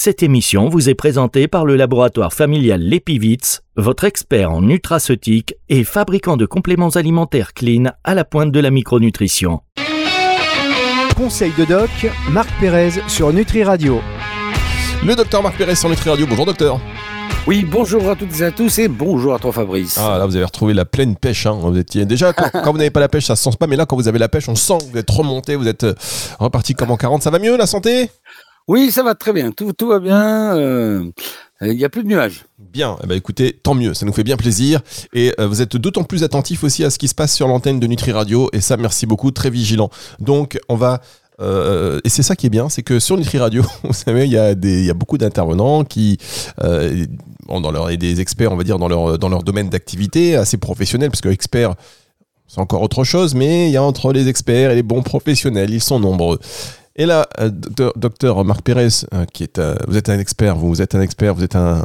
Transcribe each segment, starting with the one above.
Cette émission vous est présentée par le laboratoire familial Lépivitz, votre expert en nutraceutique et fabricant de compléments alimentaires clean à la pointe de la micronutrition. Conseil de doc, Marc Pérez sur Nutri Radio. Le docteur Marc Pérez sur Nutri Radio. Bonjour docteur. Oui, bonjour à toutes et à tous et bonjour à toi Fabrice. Ah là, vous avez retrouvé la pleine pêche. Hein. Vous étiez déjà quand, quand vous n'avez pas la pêche, ça se sent pas, mais là, quand vous avez la pêche, on sent que vous êtes remonté, vous êtes euh, reparti comme en 40. Ça va mieux la santé? Oui, ça va très bien, tout, va bien. euh, Il n'y a plus de nuages. Bien, eh ben, écoutez, tant mieux, ça nous fait bien plaisir. Et euh, vous êtes d'autant plus attentif aussi à ce qui se passe sur l'antenne de Nutri Radio. Et ça, merci beaucoup, très vigilant. Donc, on va. euh, et c'est ça qui est bien, c'est que sur Nutri Radio, vous savez, il y a, des, il y a beaucoup d'intervenants qui dans leur, et des experts, on va dire, dans leur, dans leur domaine d'activité, assez professionnels, parce que experts, c'est encore autre chose, mais il y a entre les experts et les bons professionnels, ils sont nombreux. Et là, euh, docteur, Marc Pérez, euh, qui est, euh, vous êtes un expert, vous êtes un expert, vous êtes un,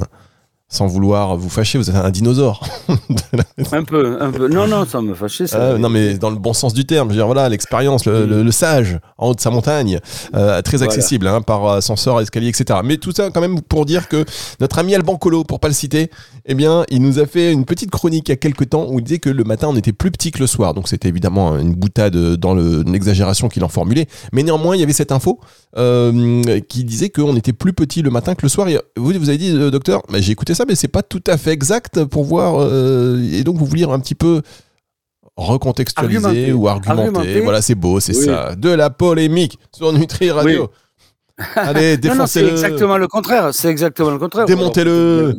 sans vouloir vous fâcher, vous êtes un dinosaure. Un peu, un peu. Non, non, ça me fâchait. Ça. Euh, non, mais dans le bon sens du terme. Je veux dire, voilà, l'expérience, le, le- le sage en haut de sa montagne, euh, très Voilà. accessible hein, par ascenseur, escalier, etc. Mais tout ça, quand même, pour dire que notre ami Alban Colo, pour pas le citer, eh bien, il nous a fait une petite chronique il y a quelques temps où il disait que le matin, on était plus petit que le soir. Donc, c'était évidemment une boutade dans le- l'exagération qu'il en formulait. Mais néanmoins, il y avait cette info euh, qui disait qu'on était plus petit le matin que le soir. Et vous, vous avez dit, euh, docteur, bah, j'ai écouté ça, mais c'est pas tout à fait exact pour voir. euh, et donc, vous vouliez un petit peu recontextualiser Argumenter. ou argumenter. Argumenter. Voilà, c'est beau, c'est Oui. ça. De la polémique sur Nutri Radio. Allez, non, c'est défoncez-le. exactement le contraire. C'est exactement le contraire. Démontez-le.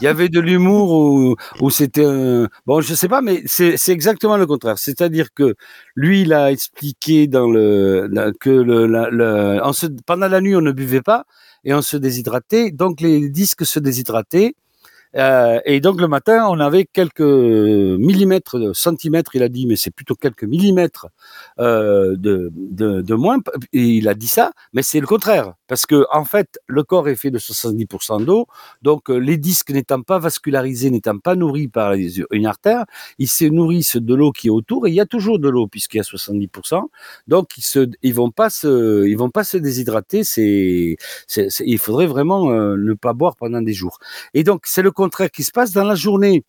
Il y avait de l'humour où, où c'était un... Bon, je sais pas, mais c'est exactement le contraire. C'est-à-dire que lui, il a expliqué dans le que le, la- le- en se- pendant la nuit, on ne buvait pas et on se déshydratait. Donc les disques se déshydrataient. Euh, et donc le matin, on avait quelques millimètres, centimètres, il a dit, mais c'est plutôt quelques millimètres euh, de, de, de moins. Et il a dit ça, mais c'est le contraire, parce que en fait, le corps est fait de 70% d'eau, donc euh, les disques n'étant pas vascularisés, n'étant pas nourris par une artère, ils se nourrissent de l'eau qui est autour, et il y a toujours de l'eau puisqu'il y a 70%. Donc ils se, ils vont pas se, ils vont pas se déshydrater. C'est- il faudrait vraiment euh, ne pas boire pendant des jours. Et donc, c'est le contraire qui se passe dans la journée.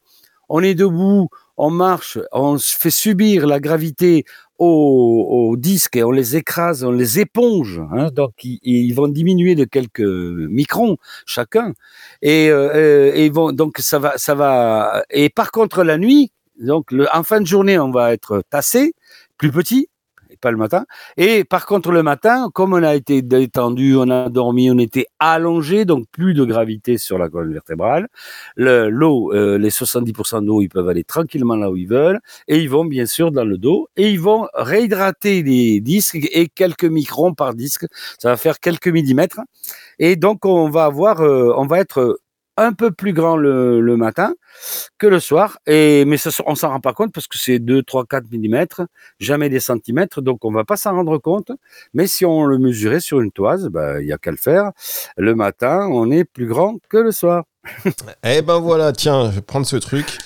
On est debout, on marche, on fait subir la gravité aux, disques et on les écrase, on les éponge. Hein, donc, ils, ils vont diminuer de quelques microns chacun. Et, euh, donc, ça va, ça va. Et par contre, la nuit, donc, en fin de journée, on va être tassé, plus petit, et pas le matin. Et par contre, le matin, comme on a été détendu, on a dormi, on était allongé, donc plus de gravité sur la colonne vertébrale. Le- L'eau, euh, les 70% d'eau, ils peuvent aller tranquillement là où ils veulent, et ils vont bien sûr dans le dos, et ils vont réhydrater les disques et quelques microns par disque. Ça va faire quelques millimètres, et donc on va avoir, euh, on va être un peu plus grand le, matin que le soir, et mais ça, on s'en rend pas compte parce que c'est 2, 3, 4 millimètres, jamais des centimètres, donc on va pas s'en rendre compte. Mais si on le mesurait sur une toise, bah, il y a qu'à le faire. Le matin, on est plus grand que le soir. Eh ben voilà, tiens, je vais prendre ce truc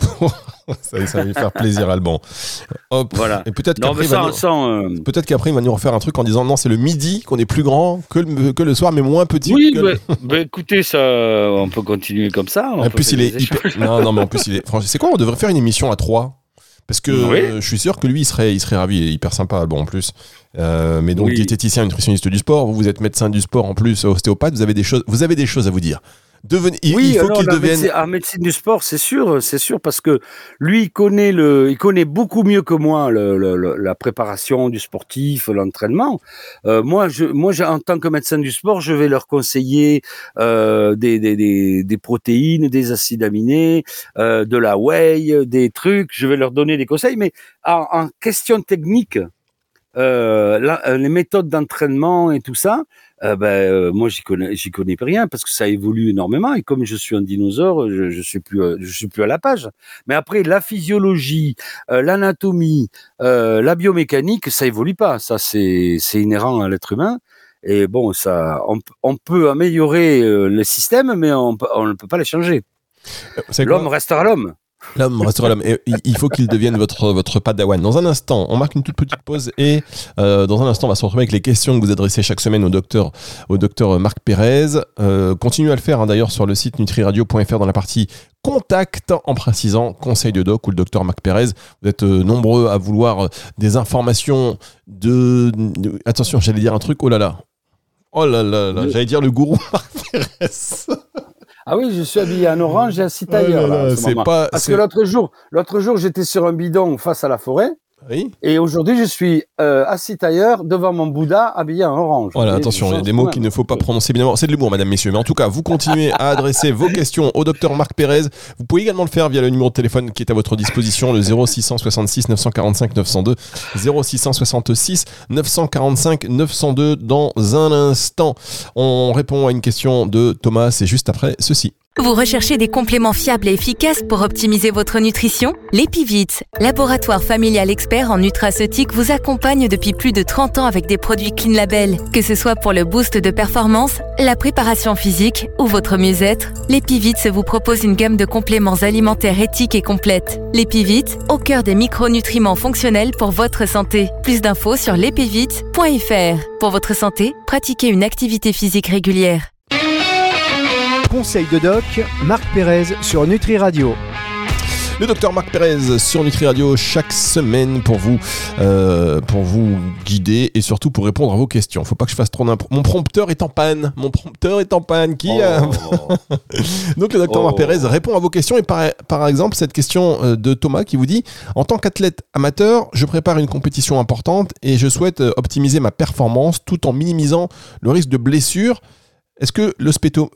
ça, ça va lui faire plaisir, Alban. Hop. Voilà. Et peut-être Non, qu'après, il nous- sans, peut-être qu'après, il va nous refaire un truc en disant non, c'est le midi qu'on est plus grand que le, que le soir, mais moins petit. Oui, que bah, le- bah, écoutez, ça, on peut continuer comme ça. En peut plus, il est hyper. Non, non, mais en plus, il est. Franchement, c'est quoi On devrait faire une émission à trois? Parce que Oui. euh, je suis sûr que lui, il serait, il serait ravi. Il est hyper sympa, Alban, en plus. Euh, mais donc, Oui. diététicien, nutritionniste du sport. Vous, vous êtes médecin du sport, en plus, ostéopathe. Vous avez des choses, vous avez des choses à vous dire. Il, Oui, il faut qu'il devienne. médecine, en médecine du sport, c'est sûr, c'est sûr, parce que lui, il connaît le, il connaît beaucoup mieux que moi le, le- la préparation du sportif, l'entraînement. Euh, moi, je, moi, en tant que médecin du sport, je vais leur conseiller euh, des, des, des, des protéines, des acides aminés, euh, de la whey, des trucs. Je vais leur donner des conseils, mais en, en question technique, euh, euh, les méthodes d'entraînement et tout ça, euh, ben, moi j'y connais, j'y connais rien parce que ça évolue énormément et comme je suis un dinosaure, je, je suis plus, je suis plus à la page. Mais après la physiologie, l'anatomie, la biomécanique, ça évolue pas. Ça c'est, c'est inhérent à l'être humain. Et bon, ça, on, peut améliorer le système, mais on, on ne peut pas les changer. L'homme restera l'homme. L'homme restera l'homme. Il faut qu'il devienne votre, votre padawan. Dans un instant, on marque une toute petite pause et euh, dans un instant, on va se retrouver avec les questions que vous adressez chaque semaine au docteur, au docteur Marc Pérez. Euh, continuez à le faire hein, d'ailleurs sur le site nutriradio.fr dans la partie contact en précisant conseil de doc ou le docteur Marc Pérez. Vous êtes euh, nombreux à vouloir euh, des informations de... Attention, j'allais dire un truc. Oh là là. Oh là là là. J'allais dire le gourou Marc Pérez. Ah oui, je suis habillé en orange et assis Oh là tailleur. là, là, en ce pas- Parce que l'autre jour, l'autre jour, j'étais sur un bidon face à la forêt. Oui. Et aujourd'hui, je suis euh, assis tailleur devant mon Bouddha habillé en orange. Voilà, attention, il y a des mots qu'il ne faut pas prononcer, évidemment. C'est de l'humour, madame, messieurs. Mais en tout cas, vous continuez à adresser vos questions au docteur Marc Pérez. Vous pouvez également le faire via le numéro de téléphone qui est à votre disposition, le 0666 945 902. 0666 945 902. Dans un instant, on répond à une question de Thomas. C'est juste après ceci. Vous recherchez des compléments fiables et efficaces pour optimiser votre nutrition? L'Epivit, laboratoire familial expert en nutraceutique, vous accompagne depuis plus de 30 ans avec des produits Clean Label. Que ce soit pour le boost de performance, la préparation physique ou votre mieux-être, l'Epivit vous propose une gamme de compléments alimentaires éthiques et complètes. L'Epivit, au cœur des micronutriments fonctionnels pour votre santé. Plus d'infos sur l'epivit.fr. Pour votre santé, pratiquez une activité physique régulière. Conseil de doc, Marc Pérez sur Nutri Radio. Le docteur Marc Pérez sur Nutri Radio chaque semaine pour vous, euh, pour vous guider et surtout pour répondre à vos questions. Faut pas que je fasse trop d'impro. Mon prompteur est en panne. Mon prompteur est en panne. Qui a- Oh. Donc le docteur Oh. Marc Pérez répond à vos questions et par, par exemple cette question euh, de Thomas qui vous dit en tant qu'athlète amateur, je prépare une compétition importante et je souhaite euh, optimiser ma performance tout en minimisant le risque de blessure. Est-ce que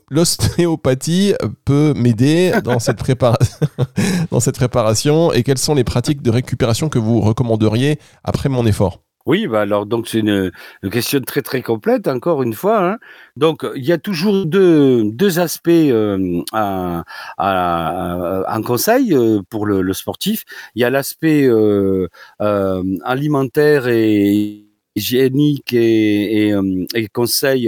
l'ostéopathie peut m'aider dans cette préparation et quelles sont les pratiques de récupération que vous recommanderiez après mon effort? Oui, bah alors donc c'est une, question très très complète encore une fois. hein. Donc il y a toujours deux, aspects euh, en conseil euh, pour le, sportif. Il y a l'aspect euh, alimentaire et hygiénique et, et, et conseil.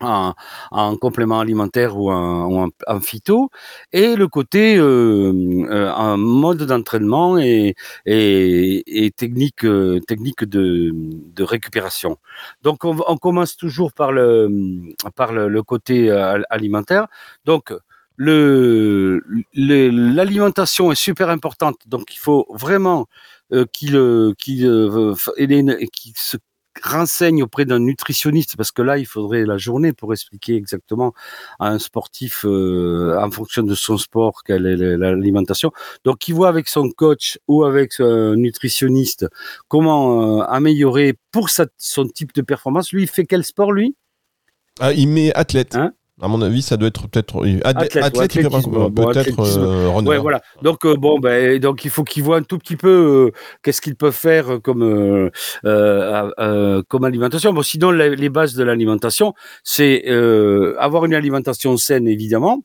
En, en complément alimentaire ou en, phyto, et le côté euh, euh, en mode d'entraînement et, et, et technique, euh, technique de, de récupération. Donc on, on commence toujours par le, par le, le côté euh, alimentaire. Donc le, l'alimentation est super importante, donc il faut vraiment euh, qu'il euh, qu'il euh, qu'il se renseigne auprès d'un nutritionniste parce que là il faudrait la journée pour expliquer exactement à un sportif euh, en fonction de son sport quelle est l'alimentation. Donc il voit avec son coach ou avec un nutritionniste comment euh, améliorer pour sa, son type de performance. Lui il fait quel sport lui? Ah, il met athlète. Hein? À mon avis, ça doit être peut-être euh, athlète. Bon, peut-être euh. Ouais, voilà. Donc euh, bon, ben donc il faut qu'ils voient un tout petit peu euh, qu'est-ce qu'ils peuvent faire comme euh, euh, euh, comme alimentation. Bon, sinon la- les bases de l'alimentation, c'est euh, avoir une alimentation saine évidemment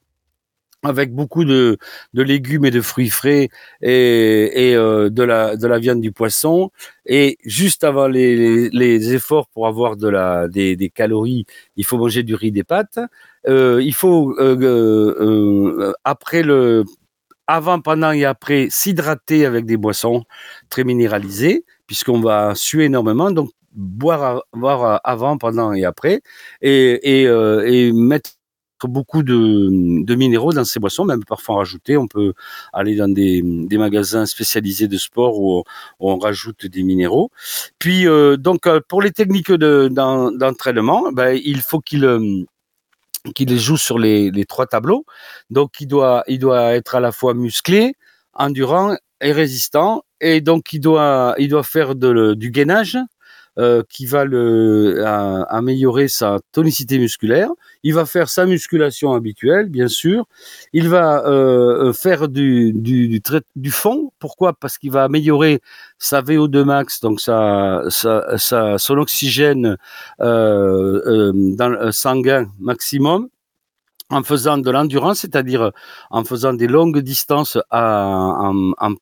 avec beaucoup de, de légumes et de fruits frais et, et euh, de la de la viande du poisson et juste avant les, les, les efforts pour avoir de la des, des calories il faut manger du riz des pâtes il faut euh, euh, euh, après le avant pendant et après s'hydrater avec des boissons très minéralisées puisqu'on va suer énormément donc boire boire avant pendant et après et et, euh, et mettre beaucoup de, de minéraux dans ces boissons, même parfois en rajouter. On peut aller dans des, des magasins spécialisés de sport où on, rajoute des minéraux. Puis, euh, donc, euh, pour les techniques de- d'en- d'entraînement, ben, il faut qu'il euh, qu'il joue sur les, les trois tableaux. Donc, il doit, il doit être à la fois musclé, endurant et résistant. Et donc, il doit, il doit faire de, du gainage euh, qui va le, à- améliorer sa tonicité musculaire. Il va faire sa musculation habituelle, bien sûr. Il va euh, euh, faire du, du, du, du fond. Pourquoi? Parce qu'il va améliorer sa VO2 max, donc sa, sa, sa, son oxygène euh, euh, dans sanguin maximum en faisant de l'endurance, c'est-à-dire en faisant des longues distances à, en, en-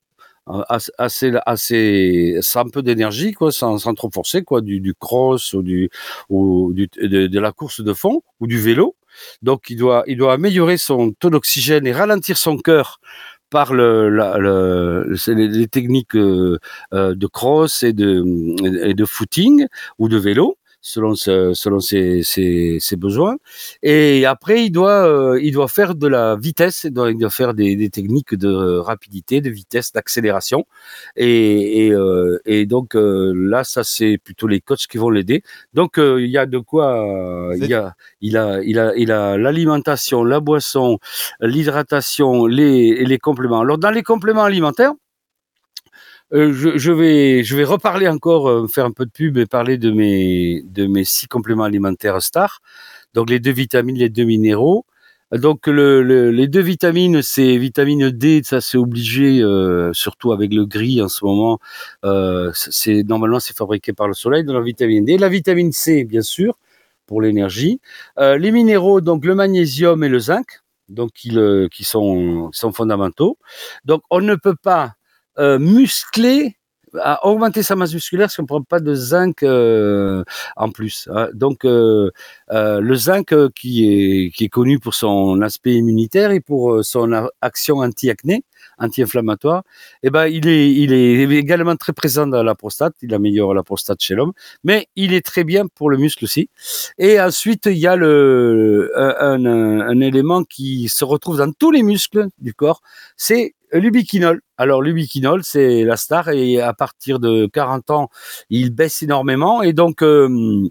assez, assez, sans peu d'énergie, quoi, sans, sans trop forcer, quoi, du, du cross ou du, ou du, de, la course de fond ou du vélo. Donc, il doit, il doit améliorer son taux d'oxygène et ralentir son cœur par le, le les, les, techniques de cross et de, et de footing ou de vélo selon selon ses, ses, ses, besoins. Et après, il doit euh, il doit faire de la vitesse, il doit, faire des, des, techniques de rapidité, de vitesse, d'accélération. Et, et, euh, et donc euh, là, ça c'est plutôt les coachs qui vont l'aider. Donc il y a de quoi, il y a il a il a il a l'alimentation, la boisson, l'hydratation, les les compléments. Alors dans les compléments alimentaires euh, je, vais, je vais reparler encore, euh, faire un peu de pub et parler de mes, de mes six compléments alimentaires stars. Donc les deux vitamines, les deux minéraux. Donc le, les deux vitamines, c'est vitamine D, ça c'est obligé, euh, surtout avec le gris en ce moment. C'est normalement c'est fabriqué par le soleil de la vitamine D. La vitamine C, bien sûr, pour l'énergie. Les minéraux, donc le magnésium et le zinc, donc qui, qui sont, sont fondamentaux. Donc on ne peut pas euh, musclé à augmenter sa masse musculaire si on ne prend pas de zinc euh, en plus. Hein. Donc euh, euh, le zinc euh, qui est qui est connu pour son aspect immunitaire et pour son action anti-acné, anti-inflammatoire, eh ben il est il est également très présent dans la prostate. Il améliore la prostate chez l'homme, mais il est très bien pour le muscle aussi. Et ensuite il y a le un, un élément qui se retrouve dans tous les muscles du corps, c'est l'ubiquinol. Alors l'ubiquinol, c'est la star et à partir de 40 ans, il baisse énormément et donc euh,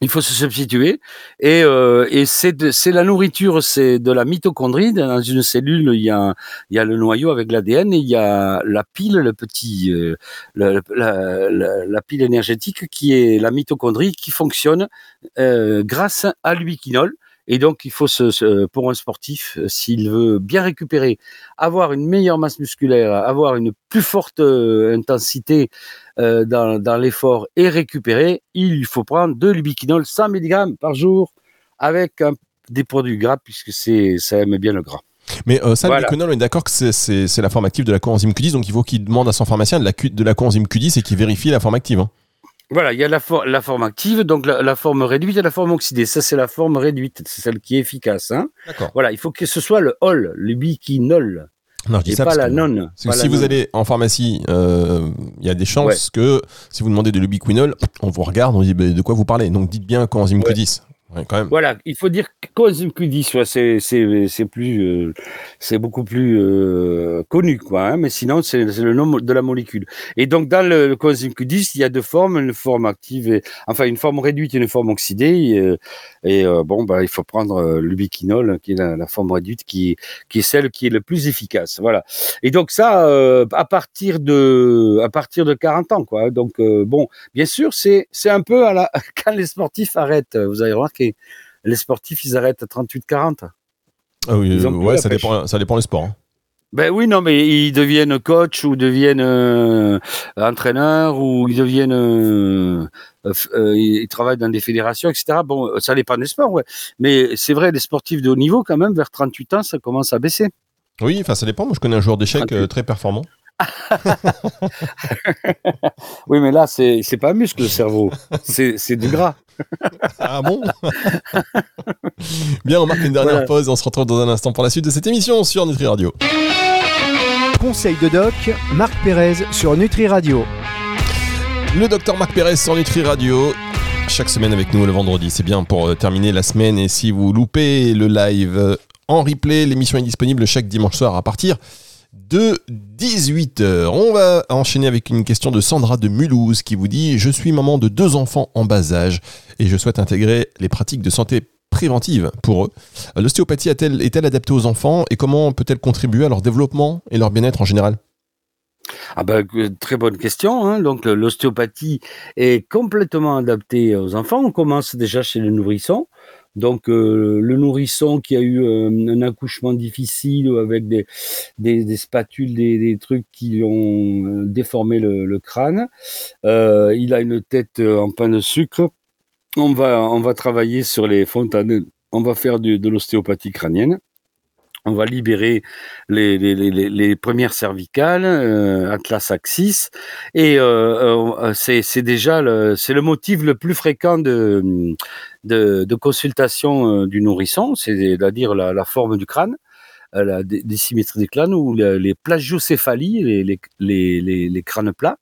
il faut se substituer et, euh, c'est la nourriture, c'est de la mitochondrie. Dans une cellule, il y a le noyau avec l'ADN et il y a la pile, le petit euh, la, pile énergétique qui est la mitochondrie qui fonctionne grâce à l'ubiquinol. Et donc, il faut se, pour un sportif, euh, s'il veut bien récupérer, avoir une meilleure masse musculaire, avoir une plus forte euh, intensité euh, dans, dans l'effort et récupérer, il faut prendre de l'ubiquinol 100 mg par jour avec un, des produits gras puisque c'est ça aime bien le gras. Mais euh, ça, voilà. l'ubiquinol, on est d'accord que c'est la forme active de la coenzyme Q10, donc il faut qu'il demande à son pharmacien de la, de la coenzyme Q10 et qu'il vérifie la forme active. Hein. Voilà, il y a la, for la forme active, donc la, la, forme réduite et la forme oxydée. Ça, c'est la forme réduite, c'est celle qui est efficace. Hein voilà, il faut que ce soit le hol, le biquinol. Non, je dis et ça pas parce la que, non. parce que si vous allez en pharmacie, il euh, y a des chances ouais. que si vous demandez de l'ubiquinol, on vous regarde, on dit bah, de quoi vous parlez? Donc dites bien coenzyme ouais. Q10. Voilà, il faut dire Q10, ouais, c'est c'est plus euh, c'est beaucoup plus euh, connu quoi, hein, mais sinon c'est le nom de la molécule. Et donc dans le, le coenzyme Q10, il y a deux formes, une forme active et enfin une forme réduite et une forme oxydée et, euh, bon bah il faut prendre l'ubiquinol qui est la, forme réduite qui qui est celle qui est le plus efficace. Voilà. Et donc ça à partir de à partir de 40 ans quoi. Donc bon, bien sûr, c'est c'est un peu à la quand les sportifs arrêtent, vous avez les sportifs, ils arrêtent à 38-40. Ah oui, ouais, ça dépend, ça dépend des sports. Hein. Ben oui, non, mais ils deviennent coach ou deviennent euh, entraîneurs ou ils deviennent, euh, euh, ils travaillent dans des fédérations, etc. Bon, ça dépend des sports, ouais. Mais c'est vrai, les sportifs de haut niveau, quand même, vers 38 ans, ça commence à baisser. Oui, enfin, ça dépend. Moi, je connais un joueur d'échecs très performant. oui, mais là, c'est c'est pas un muscle, le cerveau. C'est du gras. Ah bon Bien, on marque une dernière voilà. pause. On se retrouve dans un instant pour la suite de cette émission sur Nutri Radio. Conseil de doc, Marc Pérez sur Nutri Radio. Le docteur Marc Pérez sur Nutri Radio. Chaque semaine avec nous le vendredi, c'est bien pour terminer la semaine. Et si vous loupez le live en replay, l'émission est disponible chaque dimanche soir à partir de 18h. On va enchaîner avec une question de Sandra de Mulhouse qui vous dit Je suis maman de deux enfants en bas âge et je souhaite intégrer les pratiques de santé préventive pour eux. L'ostéopathie est-elle adaptée aux enfants et comment peut-elle contribuer à leur développement et leur bien-être en général? Ah ben, très bonne question. Hein. L'ostéopathie est complètement adaptée aux enfants. On commence déjà chez les nourrissons. Donc euh, le nourrisson qui a eu euh, un accouchement difficile avec des, spatules, des, trucs qui ont euh, déformé le, crâne, euh, il a une tête en pain de sucre. On va, on va travailler sur les fontanes, on va faire de l'ostéopathie crânienne on va libérer les, premières cervicales, euh, Atlas Axis, et euh, euh, c'est déjà le, le motif le plus fréquent de, consultation du nourrisson, c'est-à-dire la, forme du crâne. La dissymétrie des crânes ou les, plagiocéphalies, les, les, les, les, crânes plats.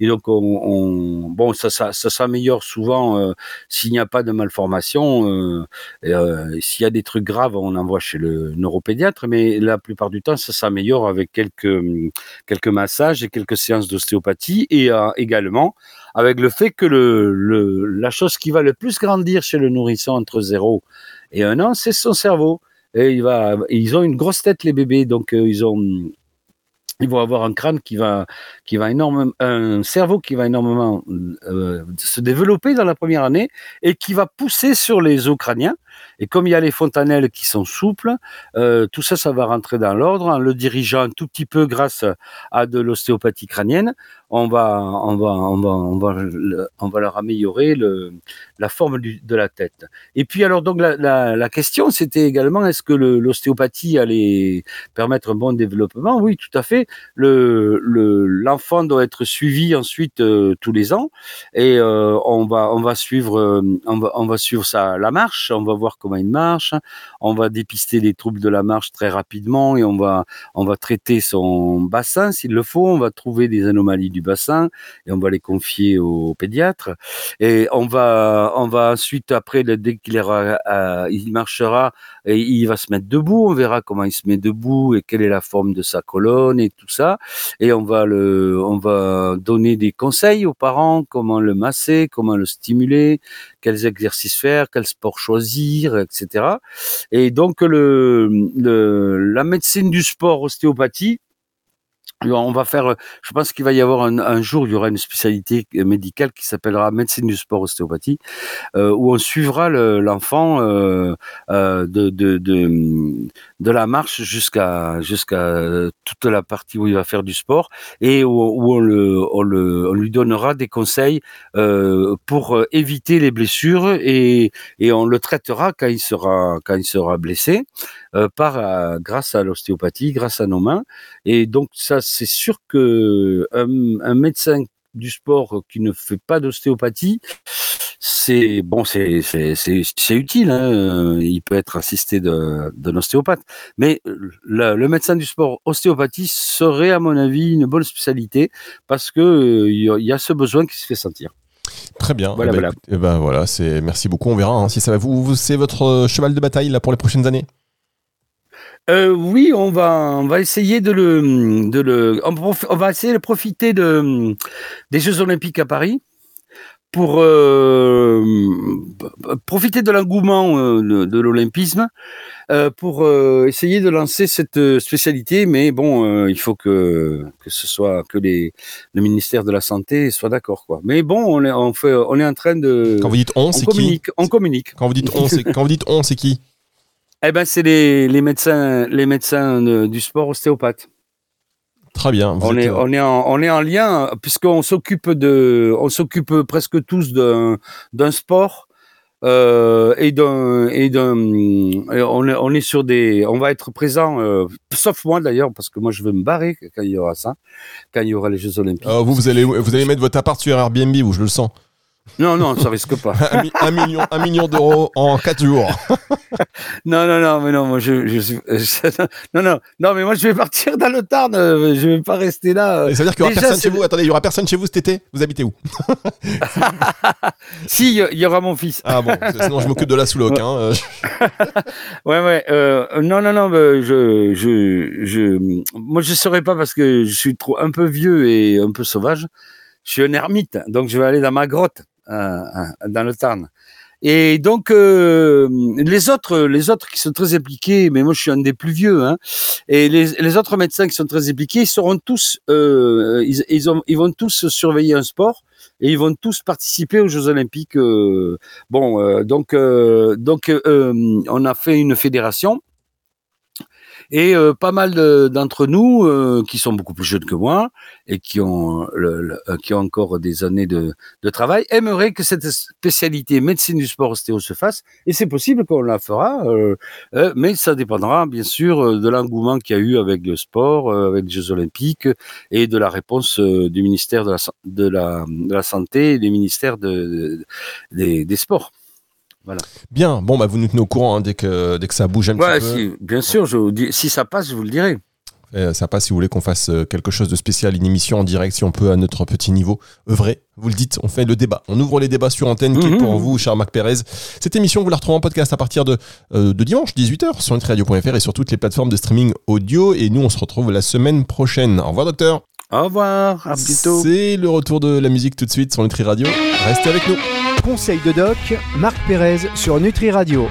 Et donc, on, bon, ça, ça, ça s'améliore souvent euh, s'il n'y a pas de malformation. Euh, euh, s'il y a des trucs graves, on envoie chez le neuropédiatre, mais la plupart du temps, ça s'améliore avec quelques, quelques massages et quelques séances d'ostéopathie et également avec le fait que le, le, la chose qui va le plus grandir chez le nourrisson entre 0 et 1 an, c'est son cerveau. Ils ont une grosse tête les bébés, donc ils ont vont avoir un crâne qui va énormément, un cerveau qui va énormément euh, se développer dans la première année et qui va pousser sur les os crâniens. Et comme il y a les fontanelles qui sont souples, euh, tout ça, ça va rentrer dans l'ordre en le dirigeant un tout petit peu grâce à de l'ostéopathie crânienne. On va, on va, on va, on va, leur améliorer la forme de la tête. Et puis alors donc la, question, c'était également est-ce que l'ostéopathie allait permettre un bon développement? Oui, tout à fait. Le, l'enfant doit être suivi ensuite euh, tous les ans et euh, on va, on va suivre, euh, on va, suivre ça la marche. On va voir comment il marche. On va dépister les troubles de la marche très rapidement et on va, on va traiter son bassin s'il le faut. On va trouver des anomalies bassin et on va les confier au pédiatre. Et on va, on va ensuite, après, dès qu'il il marchera, et il va se mettre debout. On verra comment il se met debout et quelle est la forme de sa colonne et tout ça. Et on va le, on va donner des conseils aux parents, comment le masser, comment le stimuler, quels exercices faire, quel sport choisir, etc. Et donc le, le la médecine du sport ostéopathie, on va faire, je pense qu'il va y avoir un, jour, il y aura une spécialité médicale qui s'appellera médecine du sport ostéopathie, euh, où on suivra l'enfant euh, euh, de, de, de, de, la marche jusqu'à jusqu'à toute la partie où il va faire du sport et où, on, le, on, le, on lui donnera des conseils pour éviter les blessures et, et on le traitera quand il sera quand il sera blessé par grâce à l'ostéopathie, grâce à nos mains. Et donc ça c'est sûr que un, médecin du sport qui ne fait pas d'ostéopathie, c'est bon, c'est c'est utile. Hein. Il peut être assisté d'un ostéopathe, mais le, médecin du sport ostéopathie serait, à mon avis, une bonne spécialité parce que il y, a ce besoin qui se fait sentir. Très bien. Voilà, eh ben, voilà. Eh ben, voilà c'est merci beaucoup. On verra hein, si ça va. Vous, c'est votre cheval de bataille là pour les prochaines années. Euh, oui, on va, on va essayer de le, de le, on, va essayer de profiter de, des Jeux Olympiques à Paris pour euh, profiter de l'engouement euh, de, l'olympisme pour essayer de lancer cette spécialité. Mais bon, il faut que, que ce soit que les, le ministère de la santé soit d'accord, quoi. Mais bon, on est, on fait, on est en train de. Quand vous dites on, c'est qui? On communique. Quand vous dites on, c'est quand vous dites on, c'est qui? Eh ben, c'est les, les, médecins, les médecins du sport ostéopathes. Très bien. on est, on est en, on est en lien puisqu'on s'occupe de, on s'occupe presque tous d'un, d'un sport euh, et d'un, et d'un, on est, on est sur des, on va être présent, euh, sauf moi d'ailleurs parce que moi je veux me barrer quand il y aura ça, quand il y aura les Jeux Olympiques. Oh, vous, vous allez, vous allez mettre votre appart sur Airbnb, vous, je le sens. Non, non, ça risque pas. un, million, un million d'euros en 4 jours. non, non, non, mais non, moi je, je, non, non, non, mais moi je vais partir dans le Tarn. Euh, je vais pas rester là. Et ça veut dire qu'il y aura personne chez vous. Attendez, il y aura personne chez vous cet été? Vous habitez où? Si, il y, aura mon fils. Ah bon, sinon je m'occupe de la sous-loc. Ouais. Hein. ouais, ouais. Euh, non, non, non. Je, je, je, moi je serai pas parce que je suis trop un peu vieux et un peu sauvage. Je suis un ermite, donc je vais aller dans ma grotte. Euh, dans le Tarn. Et donc euh, les autres, les autres qui sont très impliqués, mais moi je suis un des plus vieux, hein, et les, autres médecins qui sont très impliqués, ils seront tous, euh, ils, ils, ont, ils vont tous surveiller un sport et ils vont tous participer aux Jeux Olympiques. Euh, bon, euh, donc donc on a fait une fédération et euh, pas mal d'entre nous, euh, qui sont beaucoup plus jeunes que moi et qui ont, euh, encore des années de, travail, aimeraient que cette spécialité médecine du sport ostéo se fasse. Et c'est possible qu'on la fera, mais ça dépendra bien sûr de l'engouement qu'il y a eu avec le sport, avec les Jeux Olympiques et de la réponse du ministère de la, Santé et des ministères de, des, des sports. Voilà. Bien, bon, bah, vous nous tenez au courant hein, dès, que, dès que ça bouge un Ouais, petit peu. bien sûr, je vous dis, si ça passe, je vous le dirai. Euh, ça passe si vous voulez qu'on fasse euh, quelque chose de spécial, une émission en direct, si on peut à notre petit niveau œuvrer. Vous le dites, on fait le débat. On ouvre les débats sur antenne, qui est pour vous, cher Marc Pérez. Cette émission, vous la retrouvez en podcast à partir de, euh, de dimanche, 18h, sur nutriradio.fr et sur toutes les plateformes de streaming audio. Et nous, on se retrouve la semaine prochaine. Au revoir, docteur. Au revoir, à bientôt. C'est le retour de la musique tout de suite sur Nutri Radio. Restez avec nous. Conseil de doc, Marc Pérez sur Nutri Radio.